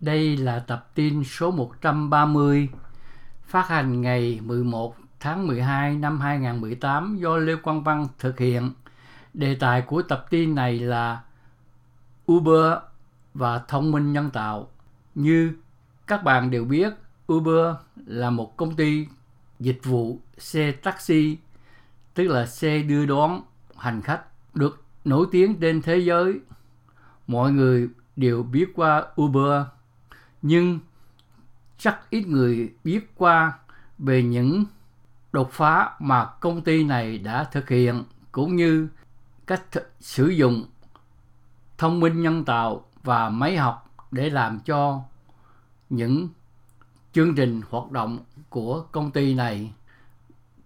Đây là tập tin số 130 phát hành ngày 11 tháng 12 năm 2018 do Lê Quang Văn thực hiện. Đề tài của tập tin này là Uber và thông minh nhân tạo. Như các bạn đều biết, Uber là một công ty dịch vụ xe taxi, tức là xe đưa đón hành khách được nổi tiếng trên thế giới. Mọi người đều biết qua Uber, nhưng chắc ít người biết qua về những đột phá mà công ty này đã thực hiện cũng như cách th- sử dụng thông minh nhân tạo và máy học để làm cho những chương trình hoạt động của công ty này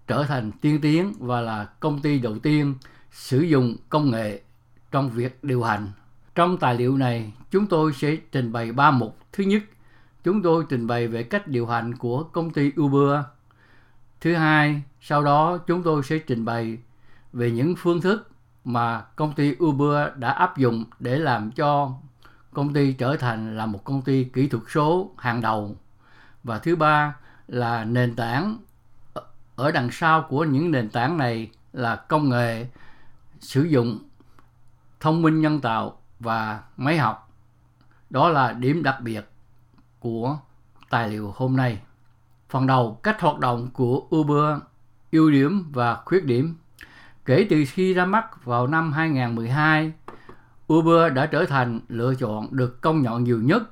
trở thành tiên tiến và là công ty đầu tiên sử dụng công nghệ trong việc điều hành. Trong tài liệu này, chúng tôi sẽ trình bày ba mục. Thứ nhất, chúng tôi trình bày về cách điều hành của công ty Uber. Thứ hai, sau đó chúng tôi sẽ trình bày về những phương thức mà công ty Uber đã áp dụng để làm cho công ty trở thành là một công ty kỹ thuật số hàng đầu. Và thứ ba là nền tảng ở đằng sau của những nền tảng này là công nghệ sử dụng thông minh nhân tạo và máy học. Đó là điểm đặc biệt của tài liệu hôm nay. Phần đầu, cách hoạt động của Uber, ưu điểm và khuyết điểm. Kể từ khi ra mắt vào năm 2012, Uber đã trở thành lựa chọn được công nhận nhiều nhất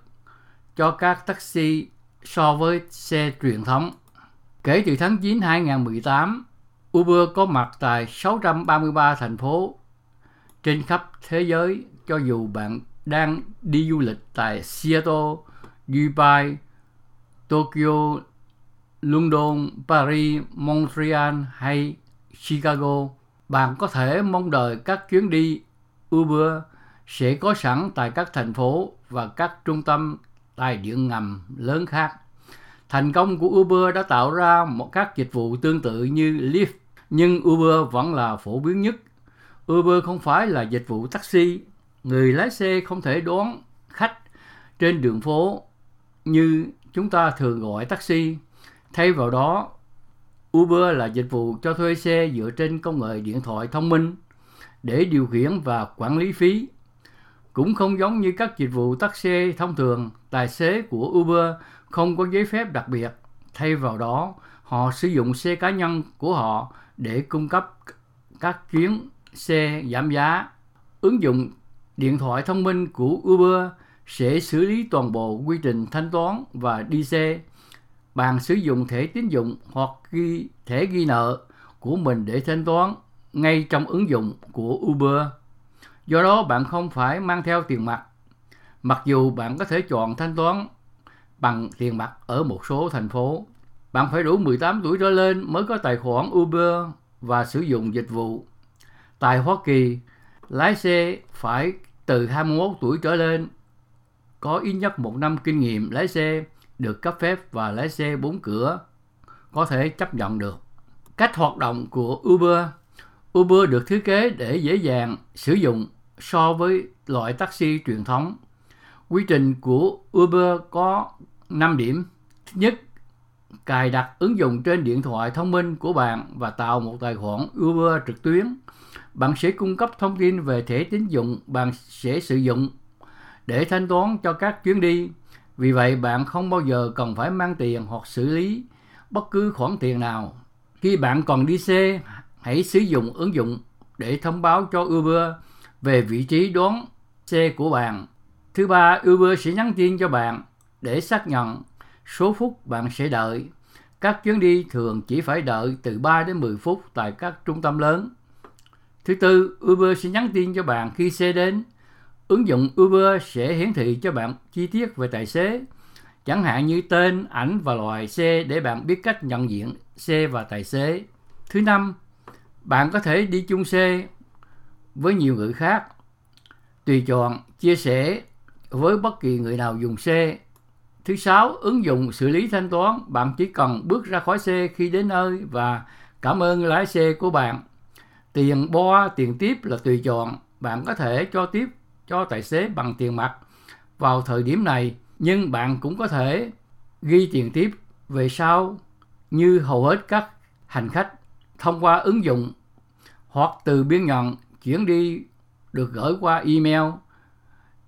cho các taxi so với xe truyền thống. Kể từ tháng 9 2018, Uber có mặt tại 633 thành phố trên khắp thế giới cho dù bạn đang đi du lịch tại Seattle, Dubai, Tokyo, London, Paris, Montreal hay Chicago. Bạn có thể mong đợi các chuyến đi Uber sẽ có sẵn tại các thành phố và các trung tâm tài điện ngầm lớn khác. Thành công của Uber đã tạo ra một các dịch vụ tương tự như Lyft, nhưng Uber vẫn là phổ biến nhất. Uber không phải là dịch vụ taxi, người lái xe không thể đón khách trên đường phố như chúng ta thường gọi taxi. Thay vào đó, Uber là dịch vụ cho thuê xe dựa trên công nghệ điện thoại thông minh để điều khiển và quản lý phí. Cũng không giống như các dịch vụ taxi thông thường, tài xế của Uber không có giấy phép đặc biệt. Thay vào đó, họ sử dụng xe cá nhân của họ để cung cấp các chuyến xe giảm giá. Ứng dụng điện thoại thông minh của Uber sẽ xử lý toàn bộ quy trình thanh toán và đi xe. Bạn sử dụng thẻ tín dụng hoặc ghi thẻ ghi nợ của mình để thanh toán ngay trong ứng dụng của Uber. Do đó bạn không phải mang theo tiền mặt. Mặc dù bạn có thể chọn thanh toán bằng tiền mặt ở một số thành phố. Bạn phải đủ 18 tuổi trở lên mới có tài khoản Uber và sử dụng dịch vụ. Tại Hoa Kỳ, lái xe phải từ 21 tuổi trở lên có ít nhất một năm kinh nghiệm lái xe được cấp phép và lái xe bốn cửa có thể chấp nhận được. Cách hoạt động của Uber Uber được thiết kế để dễ dàng sử dụng so với loại taxi truyền thống. Quy trình của Uber có 5 điểm. Thứ nhất, cài đặt ứng dụng trên điện thoại thông minh của bạn và tạo một tài khoản Uber trực tuyến. Bạn sẽ cung cấp thông tin về thẻ tín dụng bạn sẽ sử dụng để thanh toán cho các chuyến đi. Vì vậy, bạn không bao giờ cần phải mang tiền hoặc xử lý bất cứ khoản tiền nào. Khi bạn còn đi xe, hãy sử dụng ứng dụng để thông báo cho Uber về vị trí đón xe của bạn. Thứ ba, Uber sẽ nhắn tin cho bạn để xác nhận số phút bạn sẽ đợi. Các chuyến đi thường chỉ phải đợi từ 3 đến 10 phút tại các trung tâm lớn. Thứ tư, Uber sẽ nhắn tin cho bạn khi xe đến. Ứng dụng Uber sẽ hiển thị cho bạn chi tiết về tài xế, chẳng hạn như tên, ảnh và loại xe để bạn biết cách nhận diện xe và tài xế. Thứ năm, bạn có thể đi chung xe với nhiều người khác, tùy chọn chia sẻ với bất kỳ người nào dùng xe. Thứ sáu, ứng dụng xử lý thanh toán, bạn chỉ cần bước ra khỏi xe khi đến nơi và cảm ơn lái xe của bạn. Tiền bo, tiền tiếp là tùy chọn, bạn có thể cho tiếp cho tài xế bằng tiền mặt vào thời điểm này Nhưng bạn cũng có thể ghi tiền tiếp về sau như hầu hết các hành khách thông qua ứng dụng hoặc từ biên nhận chuyển đi được gửi qua email.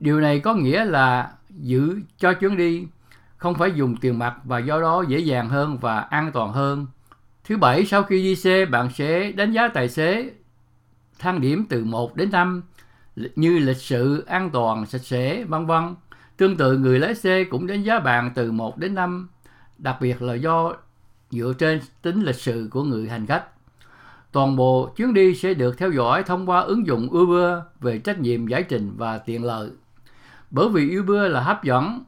Điều này có nghĩa là giữ cho chuyến đi không phải dùng tiền mặt và do đó dễ dàng hơn và an toàn hơn. Thứ bảy, sau khi đi xe, bạn sẽ đánh giá tài xế thang điểm từ 1 đến 5 như lịch sự, an toàn, sạch sẽ, vân vân. Tương tự người lái xe cũng đánh giá bạn từ 1 đến 5, đặc biệt là do dựa trên tính lịch sự của người hành khách. Toàn bộ chuyến đi sẽ được theo dõi thông qua ứng dụng Uber về trách nhiệm giải trình và tiện lợi. Bởi vì Uber là hấp dẫn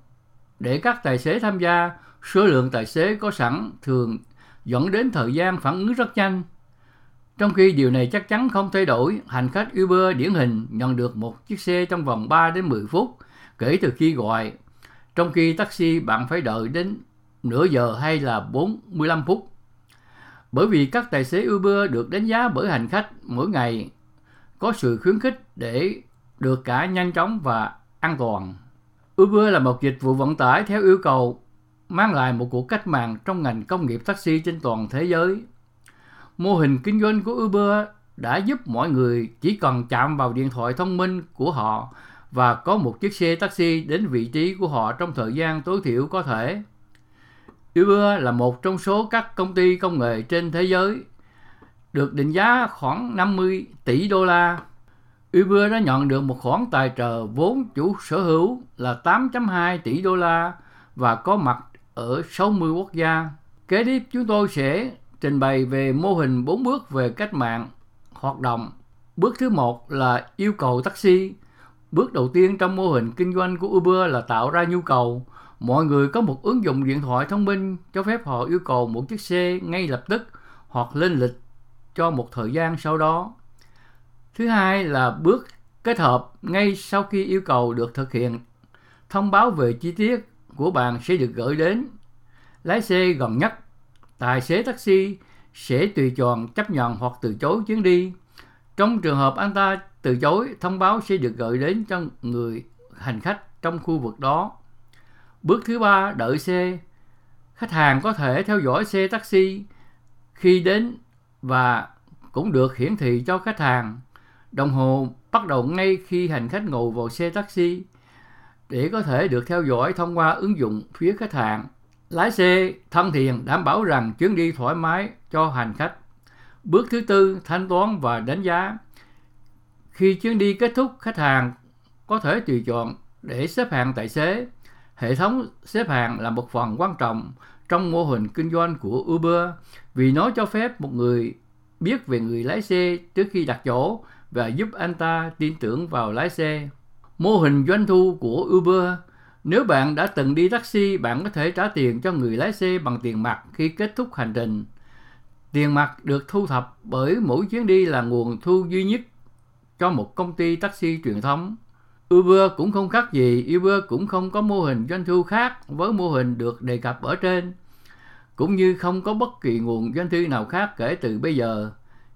để các tài xế tham gia, số lượng tài xế có sẵn thường dẫn đến thời gian phản ứng rất nhanh. Trong khi điều này chắc chắn không thay đổi, hành khách Uber điển hình nhận được một chiếc xe trong vòng 3 đến 10 phút kể từ khi gọi. Trong khi taxi bạn phải đợi đến nửa giờ hay là 45 phút. Bởi vì các tài xế Uber được đánh giá bởi hành khách mỗi ngày có sự khuyến khích để được cả nhanh chóng và an toàn. Uber là một dịch vụ vận tải theo yêu cầu mang lại một cuộc cách mạng trong ngành công nghiệp taxi trên toàn thế giới. Mô hình kinh doanh của Uber đã giúp mọi người chỉ cần chạm vào điện thoại thông minh của họ và có một chiếc xe taxi đến vị trí của họ trong thời gian tối thiểu có thể. Uber là một trong số các công ty công nghệ trên thế giới, được định giá khoảng 50 tỷ đô la. Uber đã nhận được một khoản tài trợ vốn chủ sở hữu là 8.2 tỷ đô la và có mặt ở 60 quốc gia. Kế tiếp, chúng tôi sẽ trình bày về mô hình 4 bước về cách mạng, hoạt động. Bước thứ một là yêu cầu taxi. Bước đầu tiên trong mô hình kinh doanh của Uber là tạo ra nhu cầu. Mọi người có một ứng dụng điện thoại thông minh cho phép họ yêu cầu một chiếc xe ngay lập tức hoặc lên lịch cho một thời gian sau đó. Thứ hai là bước kết hợp ngay sau khi yêu cầu được thực hiện. Thông báo về chi tiết của bạn sẽ được gửi đến lái xe gần nhất. Tài xế taxi sẽ tùy chọn chấp nhận hoặc từ chối chuyến đi. Trong trường hợp anh ta từ chối, thông báo sẽ được gửi đến cho người hành khách trong khu vực đó. Bước thứ ba, đợi xe. Khách hàng có thể theo dõi xe taxi khi đến và cũng được hiển thị cho khách hàng. Đồng hồ bắt đầu ngay khi hành khách ngồi vào xe taxi để có thể được theo dõi thông qua ứng dụng phía khách hàng. Lái xe thân thiện đảm bảo rằng chuyến đi thoải mái cho hành khách. Bước thứ tư, thanh toán và đánh giá. Khi chuyến đi kết thúc, khách hàng có thể tùy chọn để xếp hạng tài xế. Hệ thống xếp hạng là một phần quan trọng trong mô hình kinh doanh của Uber vì nó cho phép một người biết về người lái xe trước khi đặt chỗ và giúp anh ta tin tưởng vào lái xe. Mô hình doanh thu của Uber nếu bạn đã từng đi taxi, bạn có thể trả tiền cho người lái xe bằng tiền mặt khi kết thúc hành trình. Tiền mặt được thu thập bởi mỗi chuyến đi là nguồn thu duy nhất cho một công ty taxi truyền thống. Uber cũng không khác gì, Uber cũng không có mô hình doanh thu khác với mô hình được đề cập ở trên, cũng như không có bất kỳ nguồn doanh thu nào khác kể từ bây giờ.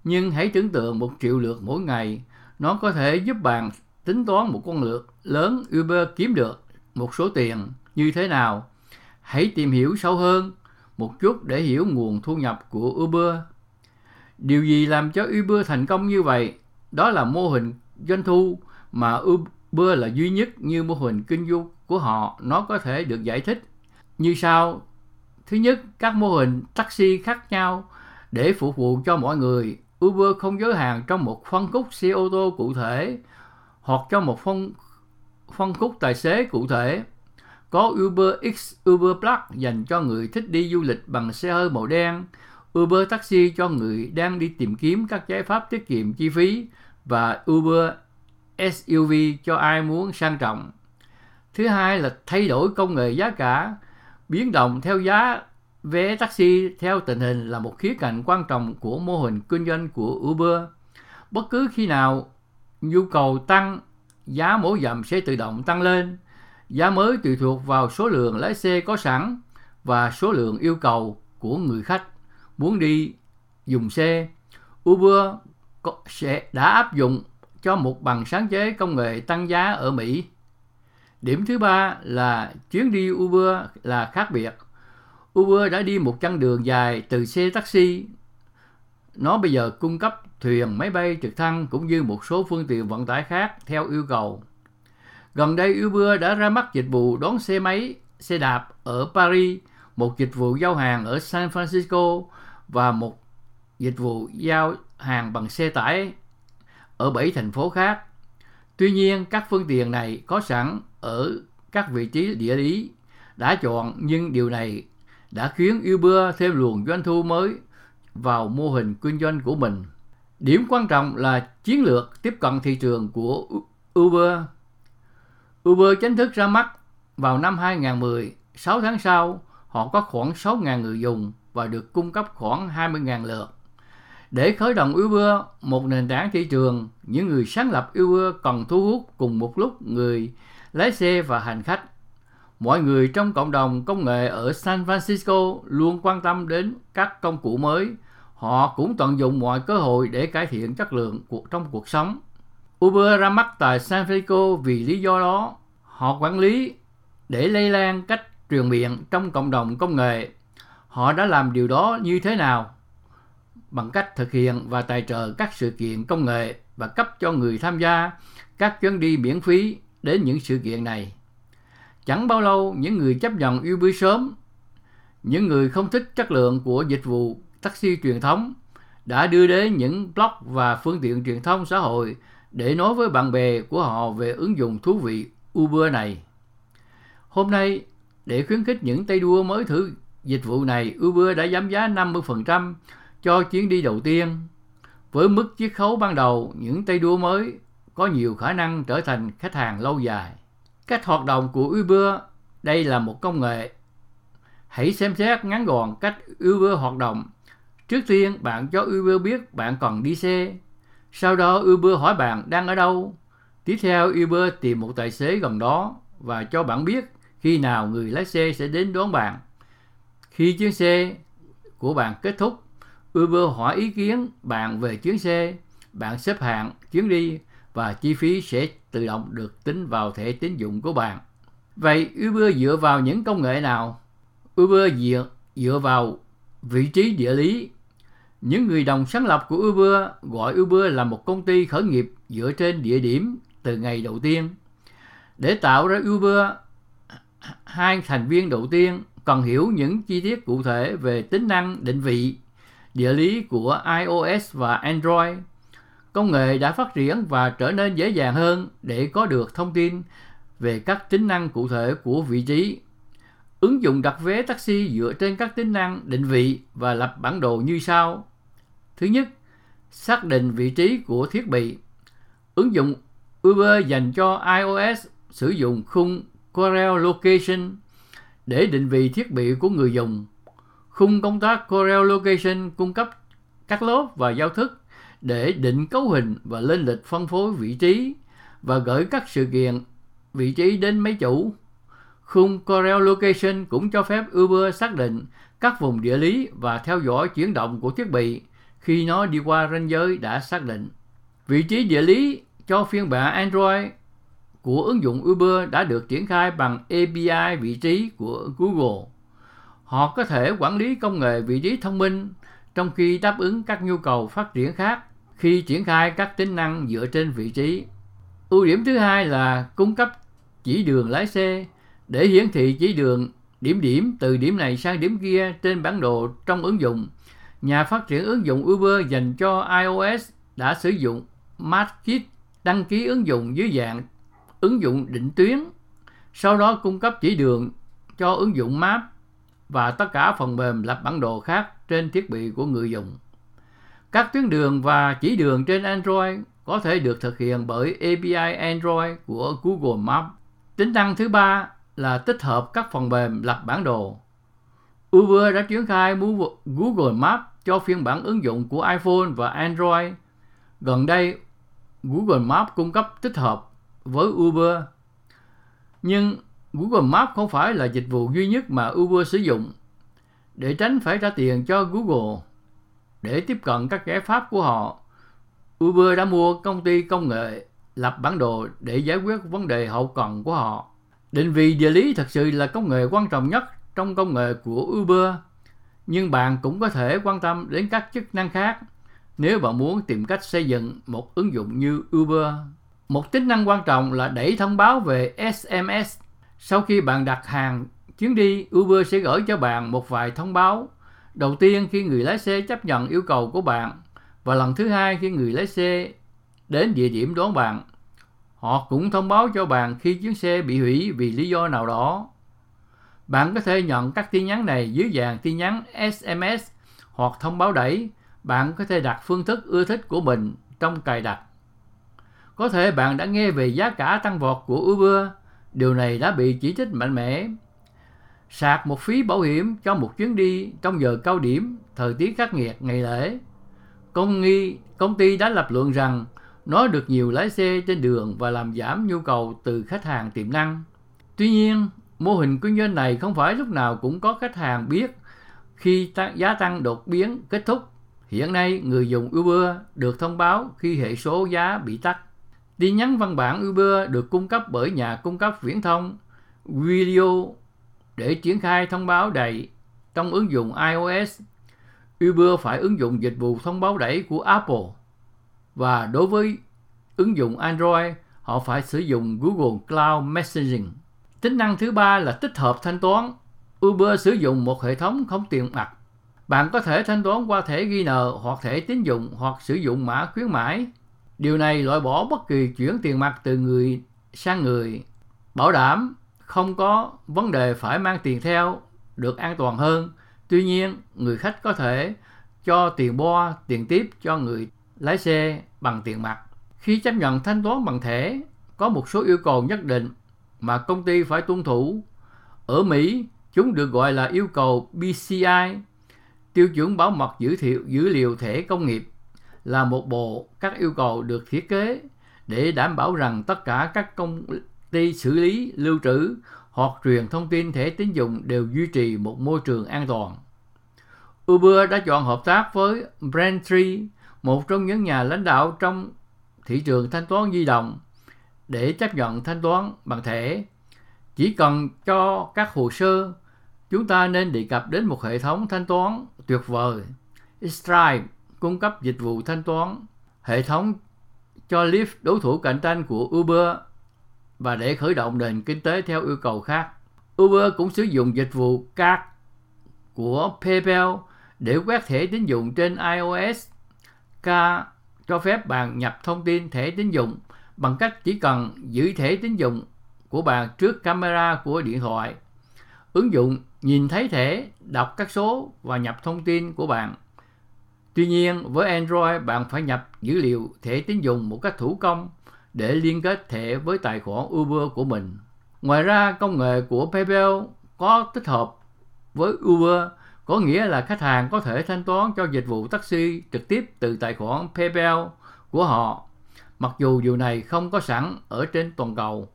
Nhưng hãy tưởng tượng một triệu lượt mỗi ngày, nó có thể giúp bạn tính toán một con lượt lớn Uber kiếm được một số tiền như thế nào. Hãy tìm hiểu sâu hơn một chút để hiểu nguồn thu nhập của Uber. Điều gì làm cho Uber thành công như vậy? Đó là mô hình doanh thu mà Uber là duy nhất như mô hình kinh doanh của họ nó có thể được giải thích như sau. Thứ nhất, các mô hình taxi khác nhau để phục vụ cho mọi người. Uber không giới hạn trong một phân khúc xe ô tô cụ thể hoặc cho một phân phân khúc tài xế cụ thể. Có Uber X, Uber Plus dành cho người thích đi du lịch bằng xe hơi màu đen, Uber Taxi cho người đang đi tìm kiếm các giải pháp tiết kiệm chi phí và Uber SUV cho ai muốn sang trọng. Thứ hai là thay đổi công nghệ giá cả, biến động theo giá vé taxi theo tình hình là một khía cạnh quan trọng của mô hình kinh doanh của Uber. Bất cứ khi nào nhu cầu tăng giá mỗi dặm sẽ tự động tăng lên. Giá mới tùy thuộc vào số lượng lái xe có sẵn và số lượng yêu cầu của người khách muốn đi dùng xe. Uber sẽ đã áp dụng cho một bằng sáng chế công nghệ tăng giá ở Mỹ. Điểm thứ ba là chuyến đi Uber là khác biệt. Uber đã đi một chặng đường dài từ xe taxi. Nó bây giờ cung cấp thuyền, máy bay, trực thăng cũng như một số phương tiện vận tải khác theo yêu cầu. Gần đây Uber đã ra mắt dịch vụ đón xe máy, xe đạp ở Paris, một dịch vụ giao hàng ở San Francisco và một dịch vụ giao hàng bằng xe tải ở 7 thành phố khác. Tuy nhiên, các phương tiện này có sẵn ở các vị trí địa lý đã chọn nhưng điều này đã khiến Uber thêm luồng doanh thu mới vào mô hình kinh doanh của mình. Điểm quan trọng là chiến lược tiếp cận thị trường của Uber. Uber chính thức ra mắt vào năm 2010, 6 tháng sau, họ có khoảng 6.000 người dùng và được cung cấp khoảng 20.000 lượt. Để khởi động Uber, một nền tảng thị trường, những người sáng lập Uber cần thu hút cùng một lúc người lái xe và hành khách. Mọi người trong cộng đồng công nghệ ở San Francisco luôn quan tâm đến các công cụ mới. Họ cũng tận dụng mọi cơ hội để cải thiện chất lượng cuộc trong cuộc sống. Uber ra mắt tại San Francisco vì lý do đó. Họ quản lý để lây lan cách truyền miệng trong cộng đồng công nghệ. Họ đã làm điều đó như thế nào? Bằng cách thực hiện và tài trợ các sự kiện công nghệ và cấp cho người tham gia các chuyến đi miễn phí đến những sự kiện này. Chẳng bao lâu, những người chấp nhận Uber sớm, những người không thích chất lượng của dịch vụ taxi truyền thống đã đưa đến những blog và phương tiện truyền thông xã hội để nói với bạn bè của họ về ứng dụng thú vị Uber này. Hôm nay, để khuyến khích những tay đua mới thử dịch vụ này, Uber đã giảm giá 50% cho chuyến đi đầu tiên. Với mức chiết khấu ban đầu, những tay đua mới có nhiều khả năng trở thành khách hàng lâu dài. Cách hoạt động của Uber, đây là một công nghệ. Hãy xem xét ngắn gọn cách Uber hoạt động. Trước tiên, bạn cho Uber biết bạn còn đi xe. Sau đó, Uber hỏi bạn đang ở đâu. Tiếp theo, Uber tìm một tài xế gần đó và cho bạn biết khi nào người lái xe sẽ đến đón bạn. Khi chuyến xe của bạn kết thúc, Uber hỏi ý kiến bạn về chuyến xe, bạn xếp hạng chuyến đi và chi phí sẽ tự động được tính vào thẻ tín dụng của bạn. Vậy Uber dựa vào những công nghệ nào? Uber dựa, dựa vào vị trí địa lý. Những người đồng sáng lập của Uber gọi Uber là một công ty khởi nghiệp dựa trên địa điểm từ ngày đầu tiên. Để tạo ra Uber, hai thành viên đầu tiên cần hiểu những chi tiết cụ thể về tính năng định vị, địa lý của iOS và Android công nghệ đã phát triển và trở nên dễ dàng hơn để có được thông tin về các tính năng cụ thể của vị trí. Ứng dụng đặt vé taxi dựa trên các tính năng định vị và lập bản đồ như sau. Thứ nhất, xác định vị trí của thiết bị. Ứng dụng Uber dành cho iOS sử dụng khung Corel Location để định vị thiết bị của người dùng. Khung công tác Corel Location cung cấp các lốp và giao thức để định cấu hình và lên lịch phân phối vị trí và gửi các sự kiện vị trí đến máy chủ. Khung Corel Location cũng cho phép Uber xác định các vùng địa lý và theo dõi chuyển động của thiết bị khi nó đi qua ranh giới đã xác định. Vị trí địa lý cho phiên bản Android của ứng dụng Uber đã được triển khai bằng API vị trí của Google. Họ có thể quản lý công nghệ vị trí thông minh trong khi đáp ứng các nhu cầu phát triển khác khi triển khai các tính năng dựa trên vị trí. Ưu điểm thứ hai là cung cấp chỉ đường lái xe để hiển thị chỉ đường điểm điểm từ điểm này sang điểm kia trên bản đồ trong ứng dụng. Nhà phát triển ứng dụng Uber dành cho iOS đã sử dụng MapKit đăng ký ứng dụng dưới dạng ứng dụng định tuyến, sau đó cung cấp chỉ đường cho ứng dụng Map và tất cả phần mềm lập bản đồ khác trên thiết bị của người dùng. Các tuyến đường và chỉ đường trên Android có thể được thực hiện bởi API Android của Google Maps. Tính năng thứ ba là tích hợp các phần mềm lập bản đồ. Uber đã triển khai Google Maps cho phiên bản ứng dụng của iPhone và Android. Gần đây, Google Maps cung cấp tích hợp với Uber. Nhưng Google Maps không phải là dịch vụ duy nhất mà Uber sử dụng. Để tránh phải trả tiền cho Google, để tiếp cận các giải pháp của họ, Uber đã mua công ty công nghệ lập bản đồ để giải quyết vấn đề hậu cần của họ. Định vị địa lý thật sự là công nghệ quan trọng nhất trong công nghệ của Uber, nhưng bạn cũng có thể quan tâm đến các chức năng khác nếu bạn muốn tìm cách xây dựng một ứng dụng như Uber. Một tính năng quan trọng là đẩy thông báo về SMS. Sau khi bạn đặt hàng chuyến đi, Uber sẽ gửi cho bạn một vài thông báo. Đầu tiên khi người lái xe chấp nhận yêu cầu của bạn và lần thứ hai khi người lái xe đến địa điểm đón bạn. Họ cũng thông báo cho bạn khi chuyến xe bị hủy vì lý do nào đó. Bạn có thể nhận các tin nhắn này dưới dạng tin nhắn SMS hoặc thông báo đẩy. Bạn có thể đặt phương thức ưa thích của mình trong cài đặt. Có thể bạn đã nghe về giá cả tăng vọt của Uber. Điều này đã bị chỉ trích mạnh mẽ. Sạc một phí bảo hiểm cho một chuyến đi trong giờ cao điểm, thời tiết khắc nghiệt, ngày lễ. Công nghi, công ty đã lập luận rằng nó được nhiều lái xe trên đường và làm giảm nhu cầu từ khách hàng tiềm năng. Tuy nhiên, mô hình kinh doanh này không phải lúc nào cũng có khách hàng biết khi giá tăng đột biến kết thúc. Hiện nay, người dùng Uber được thông báo khi hệ số giá bị tắt. Tin nhắn văn bản Uber được cung cấp bởi nhà cung cấp viễn thông Video để triển khai thông báo đẩy trong ứng dụng iOS. Uber phải ứng dụng dịch vụ thông báo đẩy của Apple và đối với ứng dụng Android, họ phải sử dụng Google Cloud Messaging. Tính năng thứ ba là tích hợp thanh toán. Uber sử dụng một hệ thống không tiền mặt. Bạn có thể thanh toán qua thẻ ghi nợ hoặc thẻ tín dụng hoặc sử dụng mã khuyến mãi. Điều này loại bỏ bất kỳ chuyển tiền mặt từ người sang người, bảo đảm không có vấn đề phải mang tiền theo được an toàn hơn. Tuy nhiên, người khách có thể cho tiền bo, tiền tiếp cho người lái xe bằng tiền mặt. Khi chấp nhận thanh toán bằng thẻ, có một số yêu cầu nhất định mà công ty phải tuân thủ. Ở Mỹ, chúng được gọi là yêu cầu PCI, tiêu chuẩn bảo mật dữ liệu, dữ liệu thẻ công nghiệp, là một bộ các yêu cầu được thiết kế để đảm bảo rằng tất cả các công ty xử lý, lưu trữ hoặc truyền thông tin thẻ tín dụng đều duy trì một môi trường an toàn. Uber đã chọn hợp tác với Braintree, một trong những nhà lãnh đạo trong thị trường thanh toán di động để chấp nhận thanh toán bằng thẻ. Chỉ cần cho các hồ sơ, chúng ta nên đề cập đến một hệ thống thanh toán tuyệt vời. Stripe cung cấp dịch vụ thanh toán, hệ thống cho Lyft đối thủ cạnh tranh của Uber và để khởi động nền kinh tế theo yêu cầu khác. Uber cũng sử dụng dịch vụ card của PayPal để quét thẻ tín dụng trên iOS k cho phép bạn nhập thông tin thẻ tín dụng bằng cách chỉ cần giữ thẻ tín dụng của bạn trước camera của điện thoại. Ứng dụng nhìn thấy thẻ, đọc các số và nhập thông tin của bạn. Tuy nhiên, với Android, bạn phải nhập dữ liệu thẻ tín dụng một cách thủ công để liên kết thẻ với tài khoản Uber của mình. Ngoài ra, công nghệ của PayPal có tích hợp với Uber có nghĩa là khách hàng có thể thanh toán cho dịch vụ taxi trực tiếp từ tài khoản PayPal của họ, mặc dù điều này không có sẵn ở trên toàn cầu.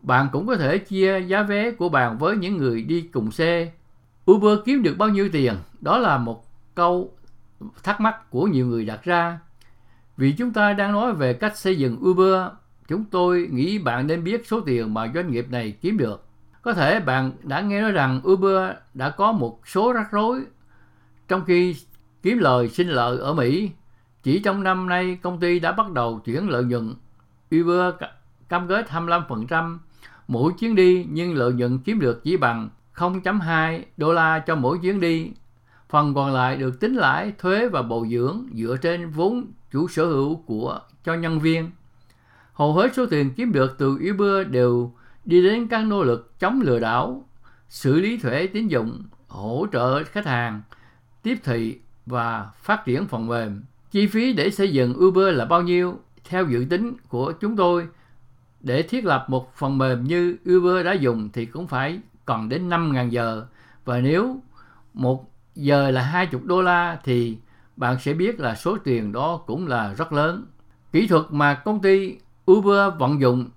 Bạn cũng có thể chia giá vé của bạn với những người đi cùng xe. Uber kiếm được bao nhiêu tiền? Đó là một câu thắc mắc của nhiều người đặt ra. Vì chúng ta đang nói về cách xây dựng Uber, chúng tôi nghĩ bạn nên biết số tiền mà doanh nghiệp này kiếm được. Có thể bạn đã nghe nói rằng Uber đã có một số rắc rối trong khi kiếm lời sinh lợi ở Mỹ. Chỉ trong năm nay, công ty đã bắt đầu chuyển lợi nhuận. Uber cam kết 25% mỗi chuyến đi nhưng lợi nhuận kiếm được chỉ bằng 0.2 đô la cho mỗi chuyến đi. Phần còn lại được tính lãi, thuế và bồi dưỡng dựa trên vốn chủ sở hữu của cho nhân viên. Hầu hết số tiền kiếm được từ Uber đều đi đến các nỗ lực chống lừa đảo, xử lý thuế tín dụng, hỗ trợ khách hàng, tiếp thị và phát triển phần mềm. Chi phí để xây dựng Uber là bao nhiêu? Theo dự tính của chúng tôi, để thiết lập một phần mềm như Uber đã dùng thì cũng phải còn đến 5.000 giờ. Và nếu một giờ là 20 đô la thì bạn sẽ biết là số tiền đó cũng là rất lớn. Kỹ thuật mà công ty Uber vận dụng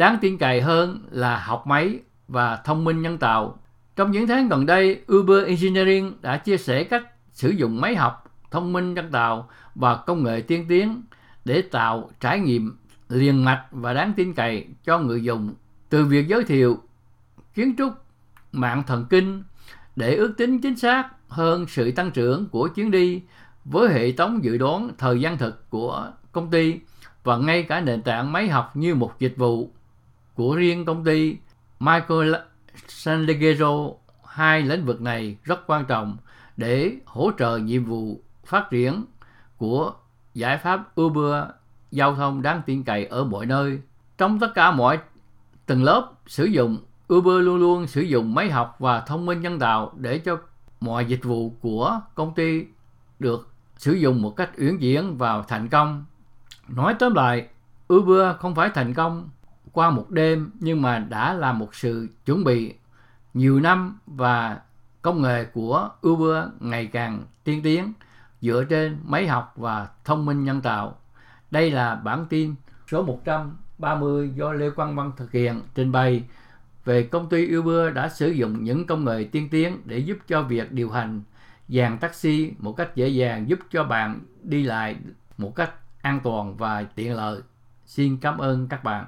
Đáng tin cậy hơn là học máy và thông minh nhân tạo. Trong những tháng gần đây, Uber Engineering đã chia sẻ cách sử dụng máy học, thông minh nhân tạo và công nghệ tiên tiến để tạo trải nghiệm liền mạch và đáng tin cậy cho người dùng Từ việc giới thiệu kiến trúc mạng thần kinh để ước tính chính xác hơn sự tăng trưởng của chuyến đi với hệ thống dự đoán thời gian thực của công ty và ngay cả nền tảng máy học như một dịch vụ của riêng công ty Michael Sanlegero hai lĩnh vực này rất quan trọng để hỗ trợ nhiệm vụ phát triển của giải pháp Uber giao thông đáng tin cậy ở mọi nơi. Trong tất cả mọi tầng lớp sử dụng, Uber luôn luôn sử dụng máy học và thông minh nhân tạo để cho mọi dịch vụ của công ty được sử dụng một cách uyển chuyển và thành công. Nói tóm lại, Uber không phải thành công qua một đêm nhưng mà đã là một sự chuẩn bị nhiều năm và công nghệ của Uber ngày càng tiên tiến dựa trên máy học và thông minh nhân tạo. Đây là bản tin số 130 do Lê Quang Văn thực hiện trình bày về công ty Uber đã sử dụng những công nghệ tiên tiến để giúp cho việc điều hành dàn taxi một cách dễ dàng, giúp cho bạn đi lại một cách an toàn và tiện lợi. Xin cảm ơn các bạn.